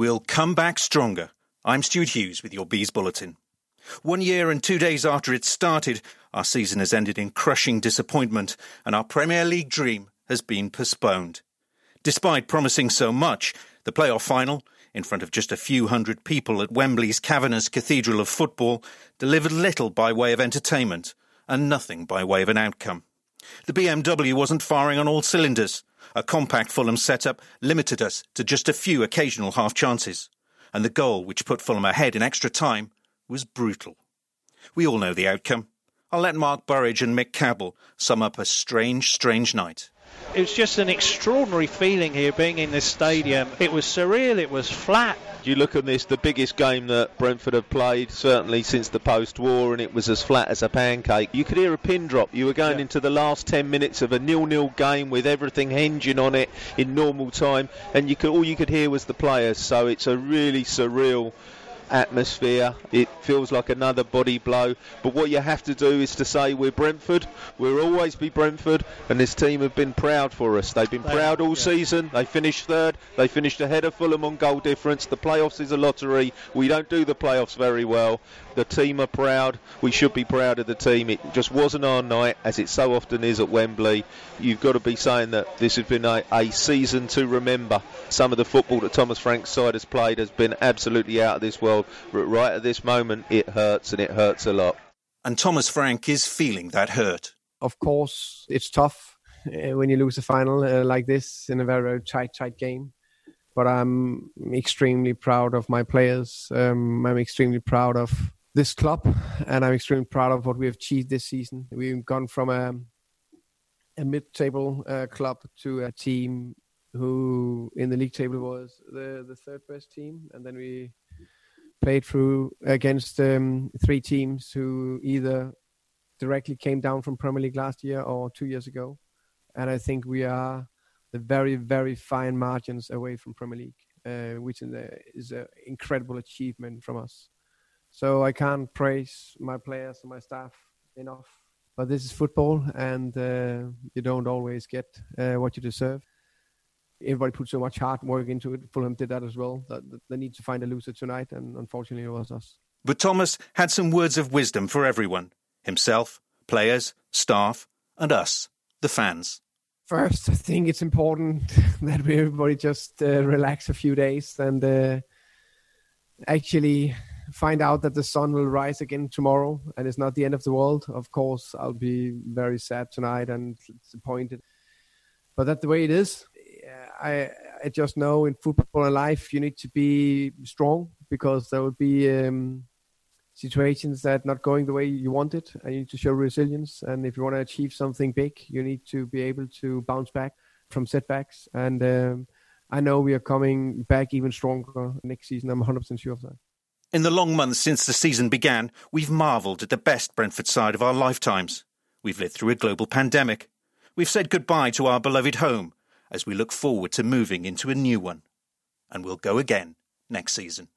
We'll come back stronger. I'm Stuart Hughes with your Bees Bulletin. One year and two days after it started, our season has ended in crushing disappointment and our Premier League dream has been postponed. Despite promising so much, the playoff final, in front of just a few hundred people at Wembley's cavernous cathedral of football, delivered little by way of entertainment and nothing by way of an outcome. The BMW wasn't firing on all cylinders. A compact Fulham setup limited us to just a few occasional half chances, and the goal which put Fulham ahead in extra time was brutal. We all know the outcome. I'll let Mark Burridge and Mick Cabell sum up a strange, strange night. It was just an extraordinary feeling here being in this stadium. It was surreal, it was flat. You look at this, the biggest game that Brentford have played, certainly since the post war, and it was as flat as a pancake. You could hear a pin drop. You were going yeah. into the last 10 minutes of a nil nil game with everything hinging on it in normal time, and you could all you could hear was the players. So it's a really surreal atmosphere. It feels like another body blow. But what you have to do is to say we're Brentford. We'll always be Brentford, and this team have been proud for us. They've been they proud all yeah. season. They finished third. They finished ahead of Fulham on goal difference. The playoffs is a lottery. We don't do the playoffs very well. The team are proud. We should be proud of the team. It just wasn't our night, as it so often is at Wembley. You've got to be saying that this has been a, a season to remember. Some of the football that Thomas Frank's side has played has been absolutely out of this world. But right at this moment, it hurts and it hurts a lot. And Thomas Frank is feeling that hurt. Of course, it's tough uh, when you lose a final uh, like this in a very, very tight, tight game. But I'm extremely proud of my players. Um, I'm extremely proud of this club, and I'm extremely proud of what we have achieved this season. We've gone from a, a mid-table uh, club to a team who, in the league table, was the the third best team, and then we played through against um, three teams who either directly came down from Premier League last year or two years ago, and I think we are the very very fine margins away from Premier League, uh, which is an incredible achievement from us. So I can't praise my players and my staff enough. But this is football, and uh, you don't always get uh, what you deserve everybody put so much hard work into it. Fulham did that as well. That, they need to find a loser tonight, and unfortunately, it was us. But Thomas had some words of wisdom for everyone himself, players, staff, and us, the fans. First, I think it's important that we everybody just uh, relax a few days and uh, actually find out that the sun will rise again tomorrow and it's not the end of the world. Of course, I'll be very sad tonight and disappointed. But that's the way it is. I I just know in football and life you need to be strong because there will be um, situations that not going the way you want it, and you need to show resilience. And if you want to achieve something big, you need to be able to bounce back from setbacks. And um, I know we are coming back even stronger next season. I'm 100% sure of that. In the long months since the season began, we've marvelled at the best Brentford side of our lifetimes. We've lived through a global pandemic. We've said goodbye to our beloved home as we look forward to moving into a new one. And we'll go again next season.